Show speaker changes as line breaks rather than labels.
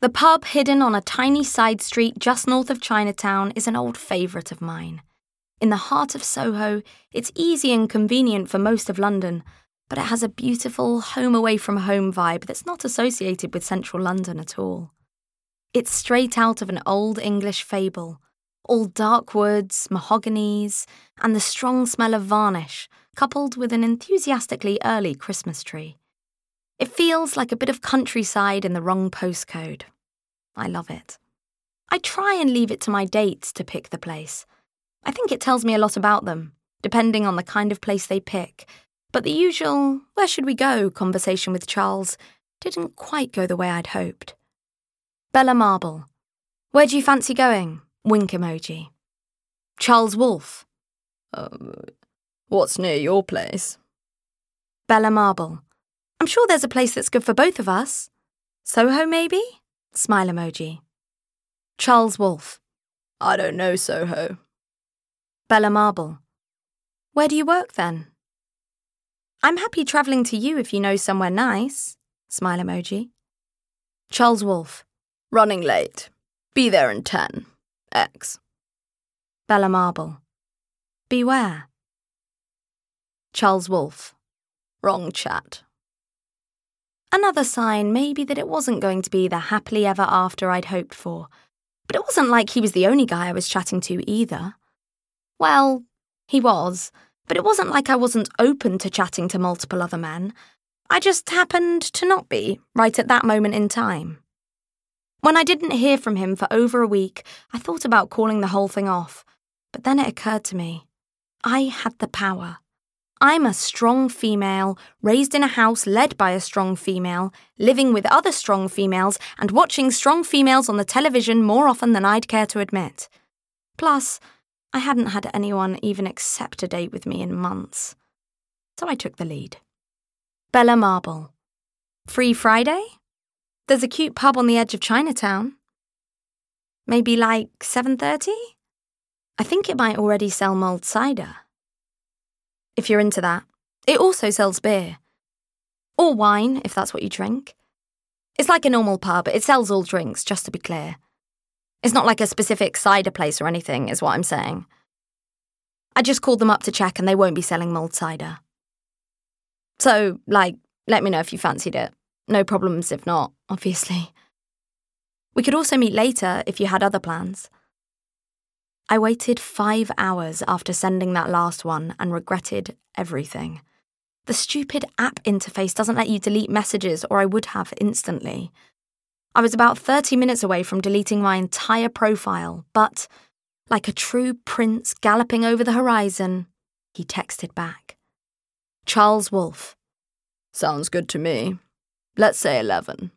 The pub hidden on a tiny side street just north of Chinatown is an old favourite of mine. In the heart of Soho, it's easy and convenient for most of London, but it has a beautiful home away from home vibe that's not associated with central London at all. It's straight out of an old English fable, all dark woods, mahoganies, and the strong smell of varnish, coupled with an enthusiastically early Christmas tree. It feels like a bit of countryside in the wrong postcode. I love it. I try and leave it to my dates to pick the place. I think it tells me a lot about them, depending on the kind of place they pick. But the usual, where should we go conversation with Charles didn't quite go the way I'd hoped. Bella Marble. Where do you fancy going? Wink emoji. Charles Wolfe.
Um, what's near your place?
Bella Marble. I'm sure there's a place that's good for both of us. Soho, maybe? Smile emoji. Charles Wolfe.
I don't know Soho.
Bella Marble. Where do you work then? I'm happy travelling to you if you know somewhere nice. Smile emoji. Charles Wolfe.
Running late. Be there in 10. X.
Bella Marble. Beware. Charles Wolfe.
Wrong chat.
Another sign maybe that it wasn't going to be the happily ever after I'd hoped for. But it wasn't like he was the only guy I was chatting to either. Well, he was, but it wasn't like I wasn't open to chatting to multiple other men. I just happened to not be, right at that moment in time. When I didn't hear from him for over a week, I thought about calling the whole thing off. But then it occurred to me I had the power. I'm a strong female, raised in a house led by a strong female, living with other strong females, and watching strong females on the television more often than I'd care to admit. Plus, I hadn't had anyone even accept a date with me in months. So I took the lead. Bella Marble. Free Friday? There's a cute pub on the edge of Chinatown. Maybe like 7:30? I think it might already sell mulled cider if you're into that. It also sells beer. Or wine, if that's what you drink. It's like a normal pub, it sells all drinks, just to be clear. It's not like a specific cider place or anything, is what I'm saying. I just called them up to check and they won't be selling mulled cider. So, like, let me know if you fancied it. No problems if not, obviously. We could also meet later if you had other plans. I waited five hours after sending that last one and regretted everything. The stupid app interface doesn't let you delete messages, or I would have instantly. I was about 30 minutes away from deleting my entire profile, but, like a true prince galloping over the horizon, he texted back. Charles Wolfe.
Sounds good to me. Let's say 11.